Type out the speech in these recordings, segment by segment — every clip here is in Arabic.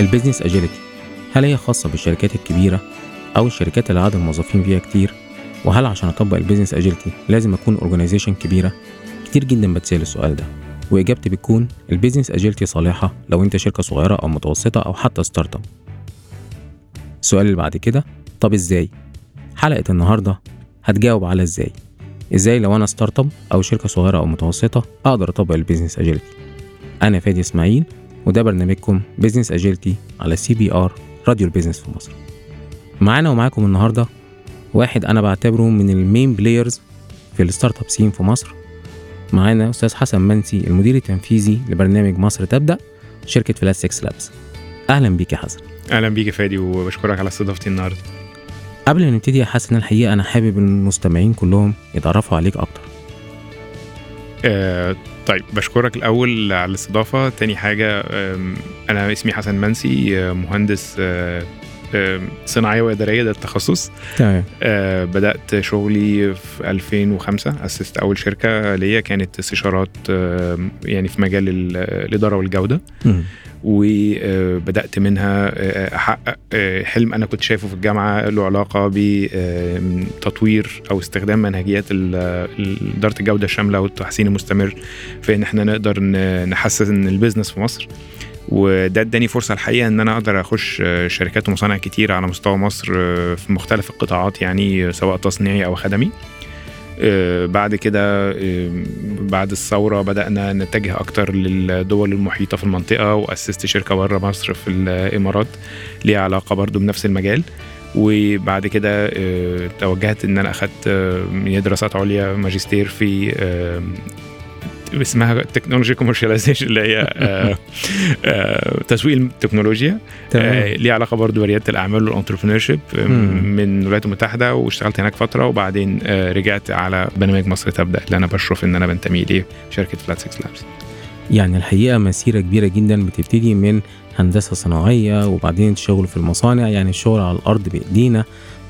ال business agility هل هي خاصة بالشركات الكبيرة أو الشركات اللي عدد الموظفين فيها كتير؟ وهل عشان أطبق ال business agility لازم أكون organization كبيرة؟ كتير جدا بتسأل السؤال ده. وإجابتي بتكون ال business agility صالحة لو أنت شركة صغيرة أو متوسطة أو حتى startup السؤال اللي بعد كده طب إزاي؟ حلقة النهاردة هتجاوب على إزاي؟ إزاي لو أنا startup أو شركة صغيرة أو متوسطة أقدر أطبق ال business agility أنا فادي إسماعيل وده برنامجكم business agility على سي بي ار راديو ال business في مصر. معانا ومعاكم النهارده واحد أنا بعتبره من ال main players في ال startup scene في مصر. معانا أستاذ حسن منسي المدير التنفيذي لبرنامج مصر تبدأ شركة فلات 6 لابس أهلا بيك يا حسن. أهلا بيك يا فادي وبشكرك على استضافتي النهارده. قبل ما نبتدي يا حسن الحقيقة أنا حابب المستمعين كلهم يتعرفوا عليك أكتر. آه طيب بشكرك الأول على الاستضافة. تاني حاجة أنا اسمي حسن منسي آه، مهندس آه، صناعية وإدارية ده التخصص تمام. آه، بدأت شغلي في 2005 أسست أول شركة ليا كانت استشارات آم، يعني في مجال ال- الإدارة والجودة. وبدأت منها آه، أحقق آه، حلم أنا كنت شايفه في الجامعة له علاقة بتطوير أو استخدام منهجيات إدارة الجودة الشاملة والتحسين المستمر في إن إحنا نقدر نحسن البيزنس في مصر. وده اداني فرصة الحقيقة إن أنا أقدر أخش آه، شركات ومصانع كتير على مستوى مصر في مختلف القطاعات يعني سواء تصنيعي أو خدمي. بعد كده آه، بعد الثورة بدأنا نتجه أكتر للدول المحيطة في المنطقة وأسست شركة بره مصر في الإمارات ليها علاقة برضو بنفس المجال. وبعد كده آه، توجهت أخدت آه، من دراسات عليا ماجستير في آه، اسمها technology commercialization اللي هي آه، آه، تسويق التكنولوجيا آه، ليه علاقة برضو برياده الأعمال وال entrepreneurship مم. من الولايات المتحده واشتغلت هناك فترة وبعدين آه، رجعت على برنامج مصر تبدأ اللي أنا بشرف إن أنا بنتمي ليه شركة فلات 6 لابس يعني الحقيقة مسيرة كبيرة جدا بتبتدي من هندسة صناعية وبعدين الشغل في المصانع يعني الشغل على الأرض بإيدينا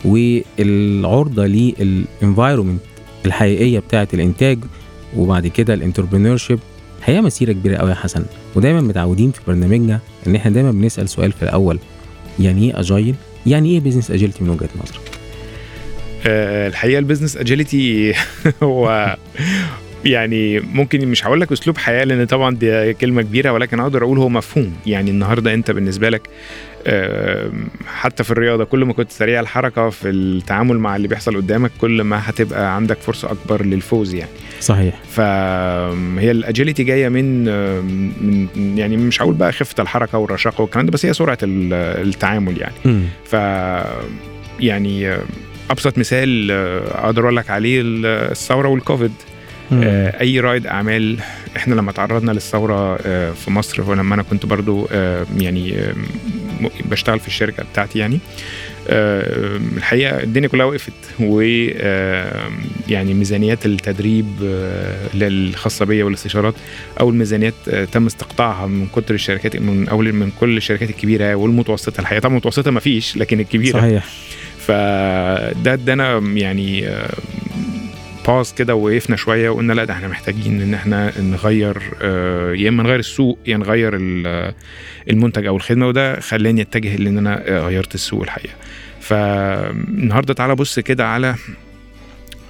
والعرضة لل environment الحقيقية بتاعة الإنتاج وبعد كده ال entrepreneurship الحقيقة مسيرة كبيرة قوي يا حسن. ودايما متعودين في برنامجنا إن إحنا دايما بنسأل سؤال في الأول. يعني إيه agile يعني إيه business agility من وجهة نظرك؟ آه، الحقيقة ال business agility هو يعني ممكن مش هقول لك أسلوب حياة لأن طبعا دي كلمة كبيرة ولكن أقدر أقول هو مفهوم. يعني النهارده أنت بالنسبة لك آه، حتى في الرياضة كل ما كنت سريع الحركة في التعامل مع اللي بيحصل قدامك كل ما هتبقى عندك فرصة أكبر للفوز يعني. صحيح فهي الاجيلتي جاية من من يعني مش هقول بقى خفة الحركة والرشاقة والكلام ده بس هي سرعة ال- التعامل يعني مم. ف يعني أبسط مثال أقدر أقول لك عليه الثورة والكوفيد. آه، أي رائد أعمال إحنا لما تعرضنا للثورة آه، في مصر ولما أنا كنت برضو آه، يعني م- بشتغل في الشركة بتاعتي يعني الحقيقة الدنيا كلها وقفت و آه، يعني ميزانيات التدريب آه، الخاصة بيا والاستشارات أو الميزانيات آه، تم استقطاعها من كتر الشركات من أول من كل الشركات الكبيرة والمتوسطة. الحقيقة طبعا المتوسطه ما فيش لكن الكبيرة. صحيح. فده ادانا يعني باز كده وقفنا شوية وقلنا لا ده إحنا محتاجين إن إحنا نغير آه، يا إما نغير السوق يا نغير ال- المنتج أو الخدمة وده خلاني أتجه لأن أنا آه، غيرت السوق الحقيقة. فالنهاردة تعالى بص كده على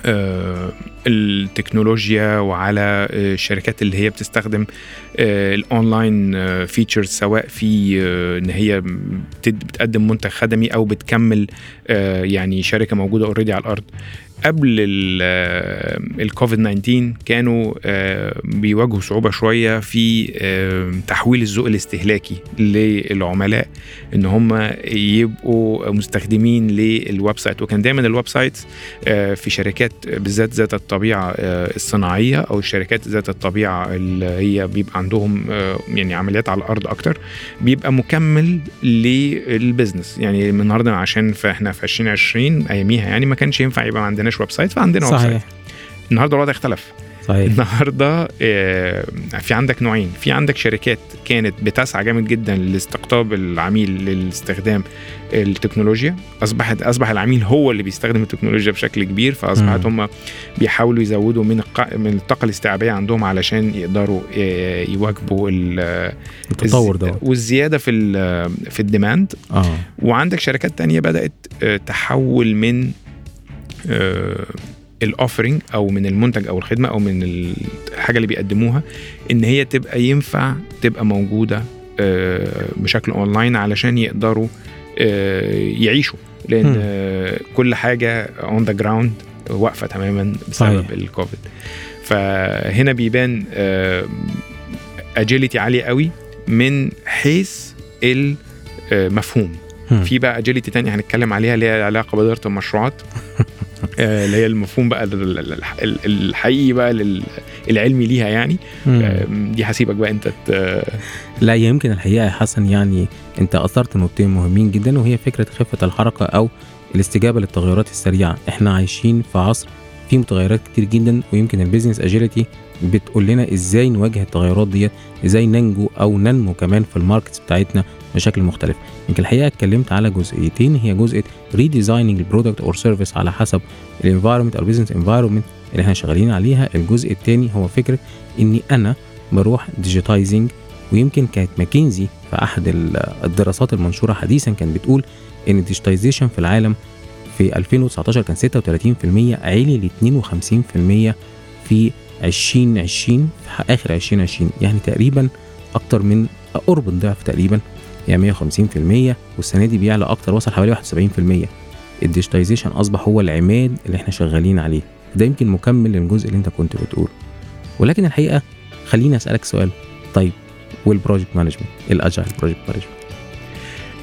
آه، التكنولوجيا وعلى آه، الشركات اللي هي بتستخدم آه، ال online features سواء في آه، إن هي بتقدم منتج خدمي أو بتكمل آه، يعني شركة موجودة already على الأرض. قبل الكوفيد 19 كانوا آه، بيواجهوا صعوبة شوية في آه، تحويل الذوق الاستهلاكي للعملاء إن هم يبقوا مستخدمين لل website وكان دايما ال website آه، في شركات بالذات ذات الطبيعة آه، الصناعية أو الشركات ذات الطبيعة اللي هي بيبقى عندهم آه، يعني عمليات على الأرض أكتر بيبقى مكمل لل business. يعني النهارده عشان فإحنا في 2020 أياميها يعني ما كانش ينفع يبقى ما عندناش website فعندنا website النهارده الوضع اختلف. صحيح. النهارده آه، في عندك نوعين. في عندك شركات كانت بتسعى جامد جدا لاستقطاب العميل للاستخدام التكنولوجيا. اصبحت أصبح العميل هو اللي بيستخدم التكنولوجيا بشكل كبير فأصبحت هم بيحاولوا يزودوا من. من الطاقة الاستيعابية عندهم علشان يقدروا آه، يواكبوا ال- التطور ده والزيادة في في الديماند. آه. وعندك شركات تانية بدأت آه، تحول من ال offering أو من المنتج أو الخدمة أو من الحاجة اللي بيقدموها إن هي تبقى ينفع تبقى موجودة آه، بشكل اونلاين علشان يقدروا آه، يعيشوا لأن. آه، كل حاجة on the ground واقفة تماما بسبب صحيح. الكوفيد فهنا بيبان agility عالية قوي من حيث المفهوم. في بقى اجيلتي تانية هنتكلم عليها اللي هي علاقة بإدارة المشروعات آه، اللي هي المفهوم بقى ال- ال- ال- الحقيقي بقى العلمي ليها يعني. آم، دي هسيبك بقى انت لا يمكن الحقيقة يا حسن يعني انت أثرت نقطتين مهمين جدا وهي فكرة خفة الحركة أو الاستجابة للتغيرات السريعة إحنا عايشين في عصر فيه متغيرات كتير جدا ويمكن البيزنس اجيلتي بتقول لنا إزاي نواجه التغيرات ديت إزاي ننجو أو ننمو كمان في ال markets بتاعتنا بشكل مختلف. يمكن الحقيقة اتكلمت على جزئيتين هي جزء redesigning ال product or service على حسب ال environment أو ال business environment اللي إحنا شغالين عليها. الجزء الثاني هو فكرة إني أنا بروح digitizing ويمكن كانت ماكنزي في أحد ال- الدراسات المنشورة حديثا كانت بتقول إن ال digitization في العالم في 2019 كان 36% علي ل 52% في 2020 في آخر 2020 يعني تقريبا أكتر من قرب الضعف تقريبا يعني 150% والسنة دي بيعلى أكتر وصل حوالي 71% ال digitization أصبح هو العماد اللي إحنا شغالين عليه. ده يمكن مكمل للجزء اللي أنت كنت بتقوله. ولكن الحقيقة خليني أسألك سؤال. طيب وال project management ال agile project management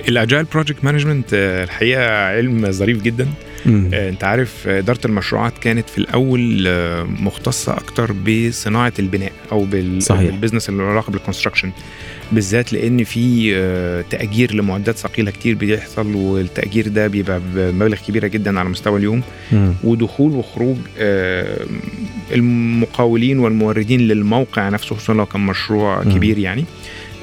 ال agile project management الحقيقة علم ظريف جدا. آه، انت عارف آه، إدارة المشروعات كانت في الأول آه، مختصة أكتر بصناعة البناء أو بال- صحيح. بال business اللي له علاقة بال construction بالذات لأن في آه، تأجير لمعدات ثقيلة كتير بيحصل والتأجير ده بيبقى بمبالغ كبيرة جدا على مستوى اليوم مم. ودخول وخروج آه، المقاولين والموردين للموقع نفسه خصوصا لو كان مشروع مم. كبير يعني آه،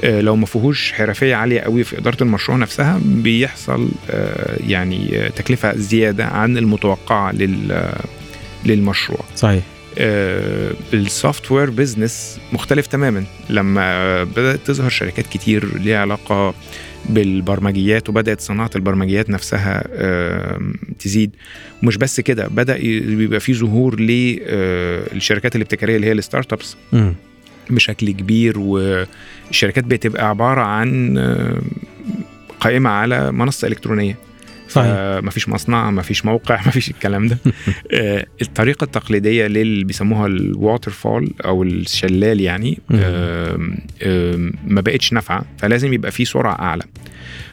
لو ما فيهوش حرفية عالية قوي في إدارة المشروع نفسها بيحصل آه، يعني آه، تكلفة زيادة عن المتوقعة لل آه، للمشروع. صحيح. ال software business مختلف تماما. لما بدأت تظهر شركات كتير ليها علاقة بالبرمجيات وبدأت صناعة البرمجيات نفسها تزيد. ومش بس كده بدأ يبقى في ظهور للشركات الابتكاريه اللي هي ال startups. بشكل كبير والشركات بتبقى عبارة عن آم، قائمة على منصة إلكترونية. صحيح. مفيش مصنع مفيش موقع مفيش الكلام ده. آه، الطريقة التقليدية اللي بيسموها ال waterfall أو الشلال يعني ما بقتش نافعة فلازم يبقى في سرعة أعلى.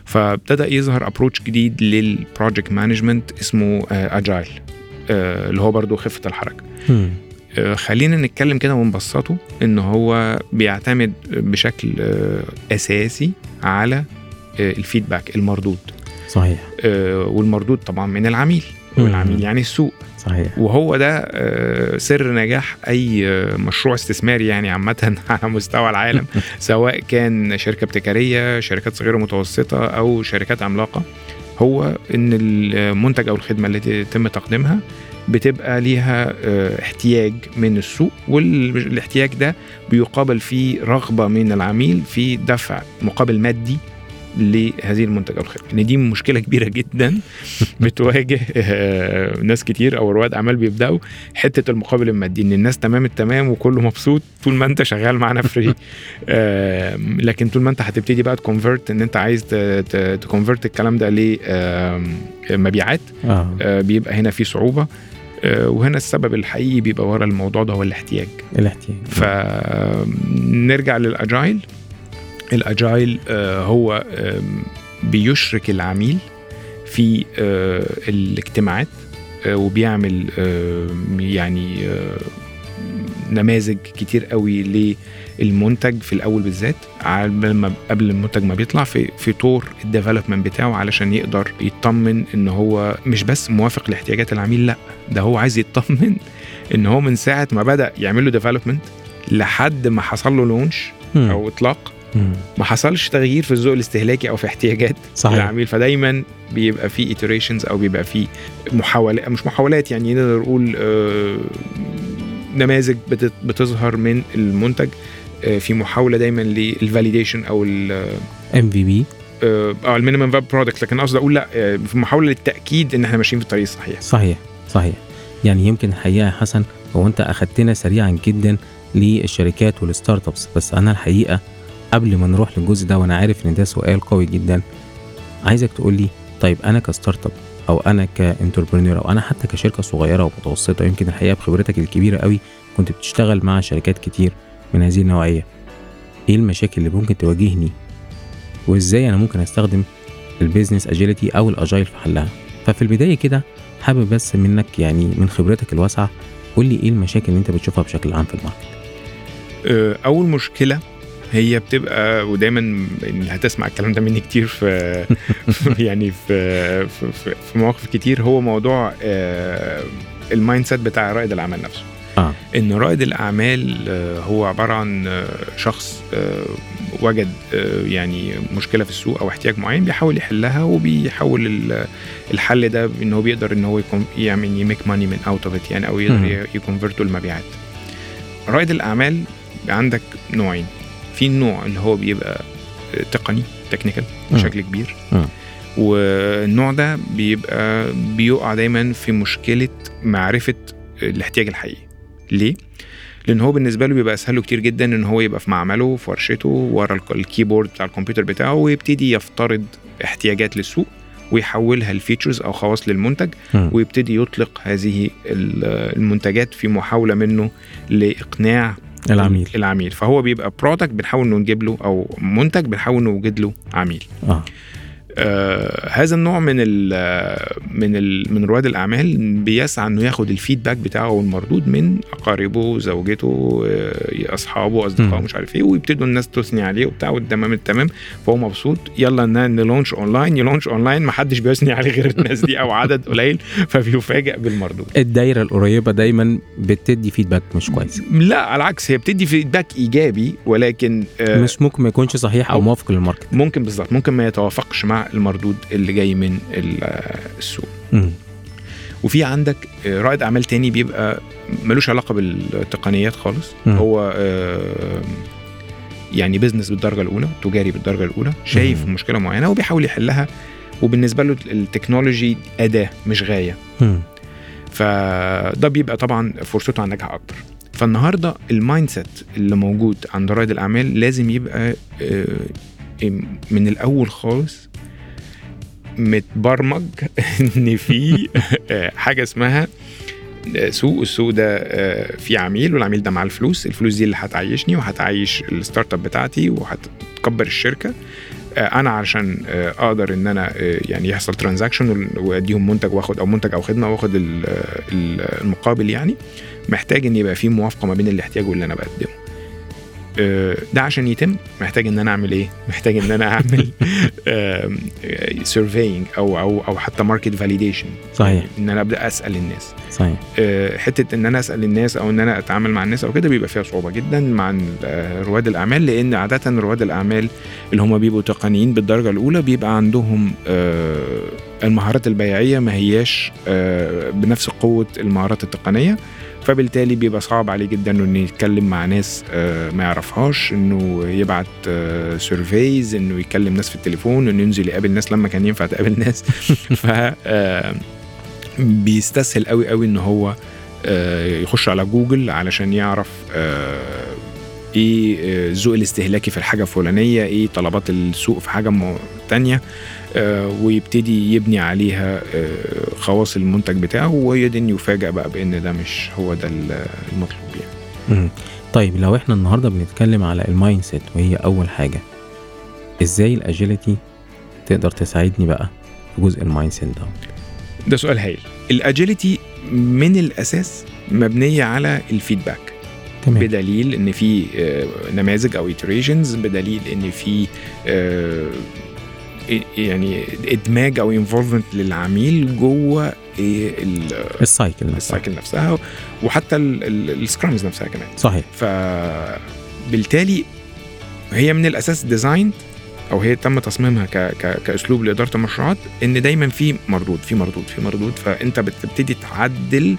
فابتدى يظهر approach جديد لل project management اسمه agile اللي هو برضو خفة الحركة. آه، خلينا نتكلم كده ونبسطه إن هو بيعتمد بشكل آه، أساسي على آه، الفيدباك المردود. صحيح. آه، والمردود طبعا من العميل. والعميل يعني السوق. صحيح. وهو ده سر نجاح أي مشروع استثماري يعني عامة على مستوى العالم سواء كان شركة ابتكارية شركات صغيرة ومتوسطه أو شركات عملاقة. هو إن المنتج أو الخدمة اللي يتم تقديمها بتبقى ليها آه، احتياج من السوق والاحتياج ده بيقابل فيه رغبة من العميل في دفع مقابل مادي لهذه المنتج أو الخدمه ان دي مشكلة كبيرة جدا بتواجه آه، ناس كتير أو رواد أعمال بيبدأوا حتة المقابل المادي إن الناس تمام التمام وكله مبسوط طول ما أنت شغال معانا فري آه، لكن طول ما أنت هتبتدي بقى تكونفرت إن أنت عايز تكونفرت الكلام ده لمبيعات آه. آه، بيبقى هنا في صعوبة. وهنا السبب الحقيقي بيبقى ورا الموضوع ده هو الاحتياج. الاحتياج. فنرجع للأجايل. الأجايل آه، هو بيشرك العميل في آه، الاجتماعات آه، وبيعمل يعني آه، نماذج كتير قوي للمنتج في الأول بالذات قبل ما قبل المنتج ما بيطلع في في طور الديفلوبمنت بتاعه علشان يقدر يطمن إن هو مش بس موافق لاحتياجات العميل لأ ده هو عايز يطمن إن هو من ساعة ما بدأ يعمل له development لحد ما حصل له launch. أو إطلاق. ما حصلش تغيير في الذوق الاستهلاكي أو في احتياجات صحيح العميل فدايما بيبقى في iterations أو بيبقى في محاولات مش محاولات يعني نقدر نقول آه، نماذج بت- بتظهر من المنتج في محاولة دايما لل validation أو ال MVP آه ال minimum viable product لكن قصدي أقول لا آه، في محاولة للتأكيد إن إحنا ماشيين في الطريق الصحيح. صحيح صحيح. يعني يمكن الحقيقة يا حسن هو أنت أخدتنا سريعا جدا للشركات وال startups بس أنا الحقيقة قبل ما نروح للجزء ده وأنا عارف إن ده سؤال قوي جدا عايزك تقول لي طيب أنا ك startup أو أنا ك entrepreneur أو أنا حتى كشركة صغيرة ومتوسطة يمكن الحقيقة بخبرتك الكبيرة قوي كنت بتشتغل مع شركات كتير من هذه النوعية. إيه المشاكل اللي ممكن تواجهني؟ وإزاي أنا ممكن أستخدم ال business agility أو ال agile في حلها؟ ففي البداية كده حابب بس منك يعني من خبرتك الواسعة قول لي إيه المشاكل اللي أنت بتشوفها بشكل عام في ال market؟ آه، أول مشكلة هي بتبقى ودايما هتسمع الكلام ده مني كتير في يعني في في, في, في مواقف كتير هو موضوع آه، ال mindset بتاع رائد الأعمال نفسه. آه إن رائد الأعمال آه، هو عبارة عن آه، شخص آه، وجد آه، يعني مشكلة في السوق أو احتياج معين بيحاول يحلها وبيحول ال- الحل ده إن هو بيقدر إن هو يكون يعمل ي make money من out of يعني أو. يقدر ي convert ه لمبيعات رائد الأعمال عندك نوعين في النوع اللي هو بيبقى تقني technical. بشكل كبير. والنوع ده بيبقى بيقع دايما في مشكلة معرفة الاحتياج الحقيقي ليه؟ لأن هو بالنسبة له بيبقى أسهل له كتير جدا إن هو يبقى في معمله في ورشته ورا ال keyb- ال keyboard بتاع الكمبيوتر بتاعه ويبتدي يفترض احتياجات للسوق ويحولها ل features أو خواص للمنتج مم. ويبتدي يطلق هذه ال- المنتجات في محاولة منه لإقناع العميل. العميل. فهو بيبقى product بنحاول إنه نجيب له أو منتج بنحاول نوجد له عميل. آه. آه هذا النوع من ال من ال من رواد الأعمال بيسعى إنه ياخد ال feedback بتاعه المردود من أقاربه زوجته آه أصحابه أصدقائه. مش عارف إيه ويبتدوا الناس تثني عليه وبتاع والتمام التمام فهو مبسوط. يلا ن launch online ي launch online ما حدش بيثني عليه غير الناس دي أو عدد قليل فبيفاجئ بالمردود. الدايرة القريبة دايما بتدي feedback مش كويس. لا على العكس هي بتدي feedback إيجابي ولكن آه مش ممكن ما يكونش صحيح أو أو- موافق لل market. ممكن بالظبط ممكن ما يتوافقش مع المردود اللي جاي من ال- السوق. وفي عندك آه، رائد أعمال تاني بيبقى ملوش علاقة بالتقنيات خالص مم. هو آه، يعني business بالدرجة الأولى تجاري بالدرجة الأولى شايف مم. مشكلة معينة وبيحاول يحلها وبالنسبة له ال technology أداة مش غاية مم. فده بيبقى طبعا فرصته على النجاح اكبر فالنهاردة ال mindset اللي موجود عند رائد الأعمال لازم يبقى آه، من الأول خالص متبرمج إن في آه، حاجة اسمها آه، سوق. السوق ده آه، في عميل والعميل ده معاه الفلوس. الفلوس دي اللي هتعيشني وهتعيش ال startup بتاعتي وهتكبر الشركة. أنا علشان آه، أقدر إن أنا يعني يحصل transaction وأديهم منتج وآخد أو منتج أو خدمة وآخد ال- ال- المقابل يعني محتاج إن يبقى في موافقة ما بين الاحتياج واللي أنا بقدمه. ده عشان يتم. محتاج إن أنا أعمل إيه؟ محتاج إن أنا أعمل surveying أو أو أو حتى market validation صحيح. إن أنا أبدأ أسأل الناس. صحيح. آه، حتة إن أنا أسأل الناس أو إن أنا أتعامل مع الناس أو كده بيبقى فيها صعوبة جدا مع آه، رواد الأعمال لأن عاده رواد الأعمال اللي هم بيبقوا تقنيين بالدرجة الأولى بيبقى عندهم آه، المهارات البيعية ما هياش آه، بنفس قوة المهارات التقنية. فبالتالي بيبقى صعب عليه جدا إنه يتكلم مع ناس آه، ما يعرفهاش إنه يبعت surveys إنه يكلم ناس في التليفون إنه ينزل يقابل ناس لما كان ينفع تقابل ناس. ف آه، بيستسهل قوي قوي إن هو آه، يخش على جوجل علشان يعرف آه، إيه آه، الذوق الاستهلاكي في الحاجة الفلانية إيه طلبات السوق في حاجة تانية. آه، ويبتدي يبني عليها آه، خواص المنتج بتاعه ويدن يفاجأ بقى بإن ده مش هو ده ال- المطلوب يعني. طيب لو إحنا النهارده بنتكلم على ال mindset وهي أول حاجة إزاي ال agility تقدر تساعدني بقى في جزء ال mindset ده؟ ده سؤال هايل. ال agility من الأساس مبنية على ال feedback تمام. بدليل إن في آه، نماذج أو iterations بدليل إن في آه، يعني إدماج أو involvement للعميل جوه ال- cycle نفسها. ال cycle نفسها وحتى ال- ال- scrums نفسها كمان. صحيح. فبالتالي هي من الأساس design أو هي تم تصميمها ك... ك... كأسلوب لإدارة المشروعات إن دايما في مردود في مردود في مردود. فأنت بتبتدي تعدل.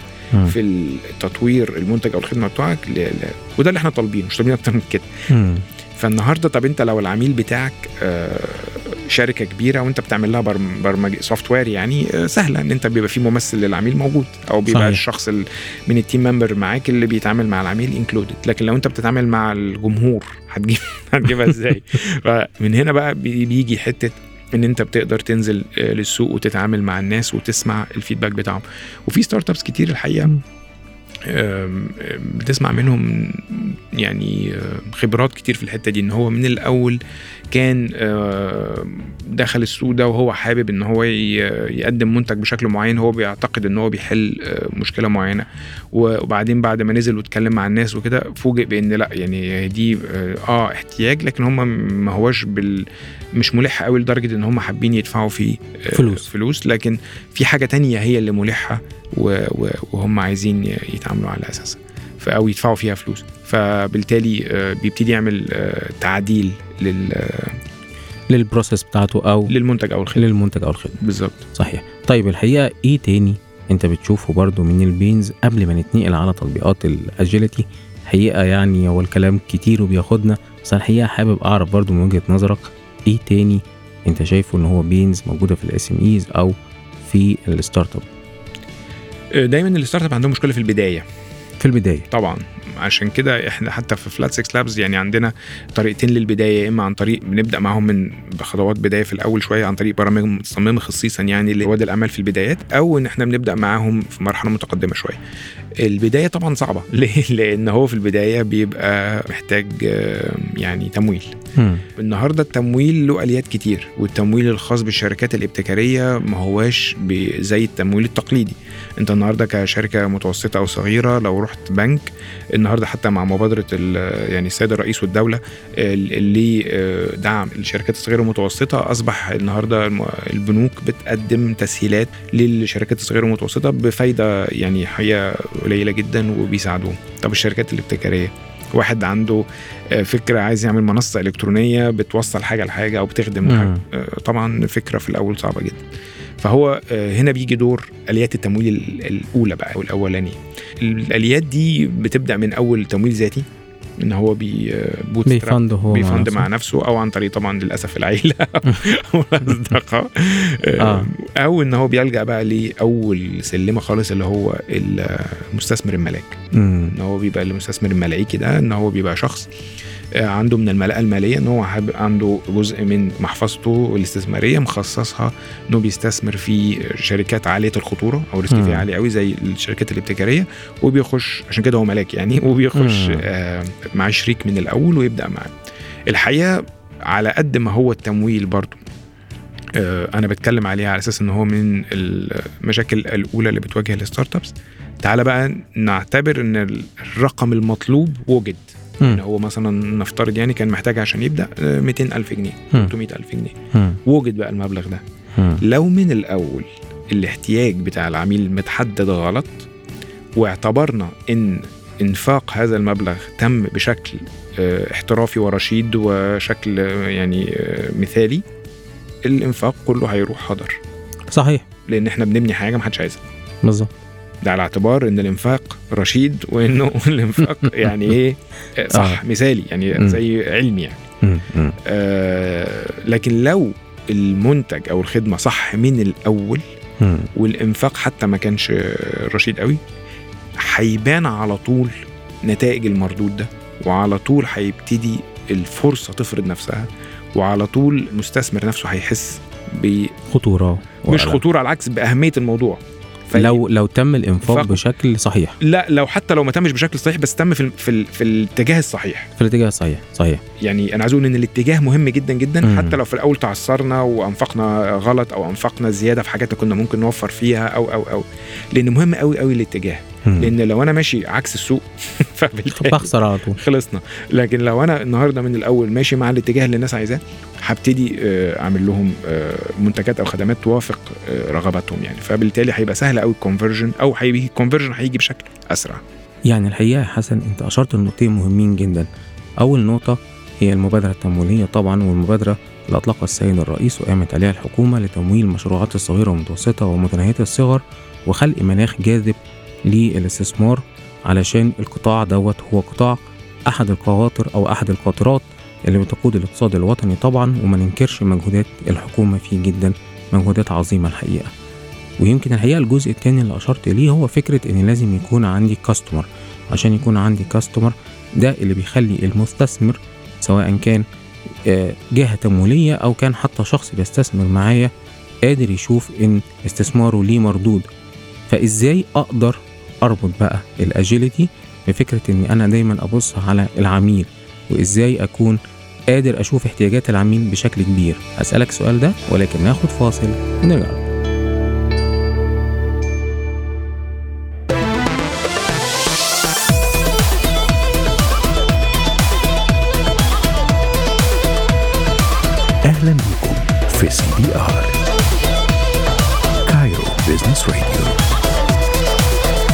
في التطوير المنتج أو الخدمة بتوعك ل... ل... وده اللي إحنا طالبينه مش طالبين أكتر من كده. فالنهاردة طب أنت لو العميل بتاعك آه، شركة كبيرة وانت بتعمل لها برم- برمج software يعني آه، سهلة ان انت بيبقى في ممثل للعميل موجود أو بيبقى صحيح. الشخص ال- من ال team member معاك اللي بيتعامل مع العميل included لكن لو انت بتتعامل مع الجمهور هتجيب هتجيبها إزاي؟ فمن هنا بقى بي- بيجي حتة ان انت بتقدر تنزل آه، للسوق وتتعامل مع الناس وتسمع ال feedback بتاعهم. وفي startups كتير الحقيقة بتسمع منهم يعني خبرات كتير في الحتة دي إن هو من الأول كان دخل السوق ده وهو حابب إن هو يقدم منتج بشكل معين هو بيعتقد إن هو بيحل مشكلة معينة. وبعدين بعد ما نزل واتكلم مع الناس وكده فوجئ بإن لأ يعني دي آه آه، احتياج لكن هم ما هوش بال مش ملح قوي لدرجة إن هم حابين يدفعوا فيه آه، فلوس. فلوس. لكن في حاجة تانية هي اللي ملحة. وهم عايزين يتعاملوا على اساسها أو يدفعوا فيها فلوس. فبالتالي آه، بيبتدي يعمل آه، تعديل لل- لل process بتاعته أو للمنتج أو الخدمة. للمنتج أو الخدمة. بالظبط. صحيح. طيب الحقيقة إيه تاني أنت بتشوفه برضو من ال pains قبل ما نتنقل على تطبيقات ال agility حقيقه يعني هو الكلام كتير وبياخدنا بس الحقيقة حابب أعرف برضو من وجهة نظرك إيه تاني أنت شايفه إن هو pains موجودة في ال SMEs أو في ال startup آه، دايما ال startup عندهم مشكلة في البداية. في البداية. طبعا. عشان كده إحنا حتى في Flat 6 Labs يعني عندنا طريقتين للبداية يا إما عن طريق بنبدأ معاهم من بخطوات بداية في الأول شوية عن طريق برامج متصممة خصيصا يعني لرواد الأعمال في البدايات أو إن إحنا بنبدأ معاهم في مرحلة متقدمة شوية. البداية طبعا صعبة ليه؟ لأن هو في البداية بيبقى محتاج آه، يعني تمويل. مم. النهارده التمويل له آليات كتير والتمويل الخاص بالشركات الابتكارية ما هواش زي التمويل التقليدي أنت النهارده كشركة متوسطة أو صغيرة لو رحت بنك النهارده حتى مع مبادرة يعني السيد الرئيس والدولة ال- اللي آه، دعم الشركات الصغيرة والمتوسطة. أصبح النهارده البنوك بتقدم تسهيلات للشركات الصغيرة والمتوسطة بفايدة يعني حقيقه قليلة جدا وبيساعدوهم. طب الشركات الابتكارية؟ واحد عنده آه، فكرة عايز يعمل منصة إلكترونية بتوصل حاجة لحاجة أو بتخدم. حاجة. آه، طبعا فكرة في الأول صعبة جدا. فهو آه، هنا بيجي دور آليات التمويل ال- الأولى بقى أو الأولانية الآليات دي بتبدأ من أول تمويل ذاتي إن هو boot بي fund هو مع بي fund نفسه. مع نفسه أو عن طريق طبعا للأسف العيلة أو الأصدقاء آه. أو إن هو بيلجأ بقى لأول سلمة خالص اللي هو المستثمر الملاك مم. إن هو بيبقى المستثمر الملائكي ده إن هو بيبقى شخص آه، عنده من الملاءة المالية إن هو عنده جزء من محفظته الاستثمارية مخصصها إنه بيستثمر في شركات عالية الخطورة أو risk. فيها عالي قوي زي الشركات الإبتكارية وبيخش عشان كده هو ملاك يعني وبيخش. آه، مع شريك من الأول ويبدأ معاه الحقيقة على قد ما هو التمويل برضو آه، أنا بتكلم عليه على أساس إن هو من المشاكل الأولى اللي بتواجه ال startups تعالى بقى نعتبر إن الرقم المطلوب وجد. إن هو مثلا نفترض يعني كان محتاج عشان يبدأ آه، 200 ألف جنيه مم. 300 ألف جنيه مم. وجد بقى المبلغ ده. لو من الأول الاحتياج بتاع العميل متحدد غلط واعتبرنا إن إنفاق هذا المبلغ تم بشكل آه، احترافي ورشيد وشكل آه، يعني آه، مثالي الإنفاق كله هيروح هدر صحيح لأن إحنا بنبني حاجة محدش عايزها بالظبط ده على اعتبار إن الإنفاق رشيد وإنه الإنفاق يعني إيه صح آه. مثالي يعني. زي علمي يعني. آه لكن لو المنتج أو الخدمة صح من الأول. والإنفاق حتى ما كانش رشيد قوي هيبان على طول نتائج المردود ده وعلى طول هيبتدي الفرصة تفرض نفسها وعلى طول المستثمر نفسه هيحس ب خطورة مش خطورة على العكس بأهمية الموضوع لو لو تم الإنفاق بشكل صحيح. لا لو حتى لو ما تمش بشكل صحيح بس تم في في, في الاتجاه الصحيح. في الاتجاه الصحيح صحيح. يعني أنا عايز أقول إن الاتجاه مهم جدا جدا. مم. حتى لو في الأول تعثرنا وأنفقنا غلط أو أنفقنا زيادة في حاجات كنا ممكن نوفر فيها أو أو أو. لأن مهم قوي قوي الاتجاه. مم. لأن لو أنا ماشي عكس السوق فبالتالي بخسر على طول. خلصنا. لكن لو أنا النهارده من الأول ماشي مع الاتجاه اللي الناس عايزاه هبتدي آه، أعمل لهم آه، منتجات أو خدمات توافق آه، رغباتهم يعني. فبالتالي هيبقى سهل قوي ال conversion أو هيجي ال conversion هيجي بشكل أسرع. يعني الحقيقة يا حسن أنت أشرت لنقطتين مهمين جدا. أول نقطة هي المبادرة التمويلية طبعا والمبادرة اللي أطلقها السيد الرئيس وقامت عليها الحكومة لتمويل المشروعات الصغيرة والمتوسطة ومتناهية الصغر وخلق مناخ جاذب للاستثمار علشان القطاع دوت هو قطاع أحد القواطر أو أحد القاطرات اللي بتقود الاقتصاد الوطني طبعا وما ننكرش مجهودات الحكومة فيه جدا مجهودات عظيمة الحقيقة. ويمكن الحقيقة الجزء التاني اللي أشرت ليه هو فكرة إن لازم يكون عندي كاستمر عشان يكون عندي كاستمر ده اللي بيخلي المستثمر سواء كان آه، جهة تمويلية أو كان حتى شخص بيستثمر معايا قادر يشوف إن استثماره ليه مردود. فإزاي أقدر أربط بقى ال agility بفكرة إني أنا دايما أبص على العميل وإزاي أكون قادر أشوف احتياجات العميل بشكل كبير. اسالك السؤال ده ولكن ناخد فاصل ونرجع. أهلا بكم في سي بي آر. كايرو بزنس راديو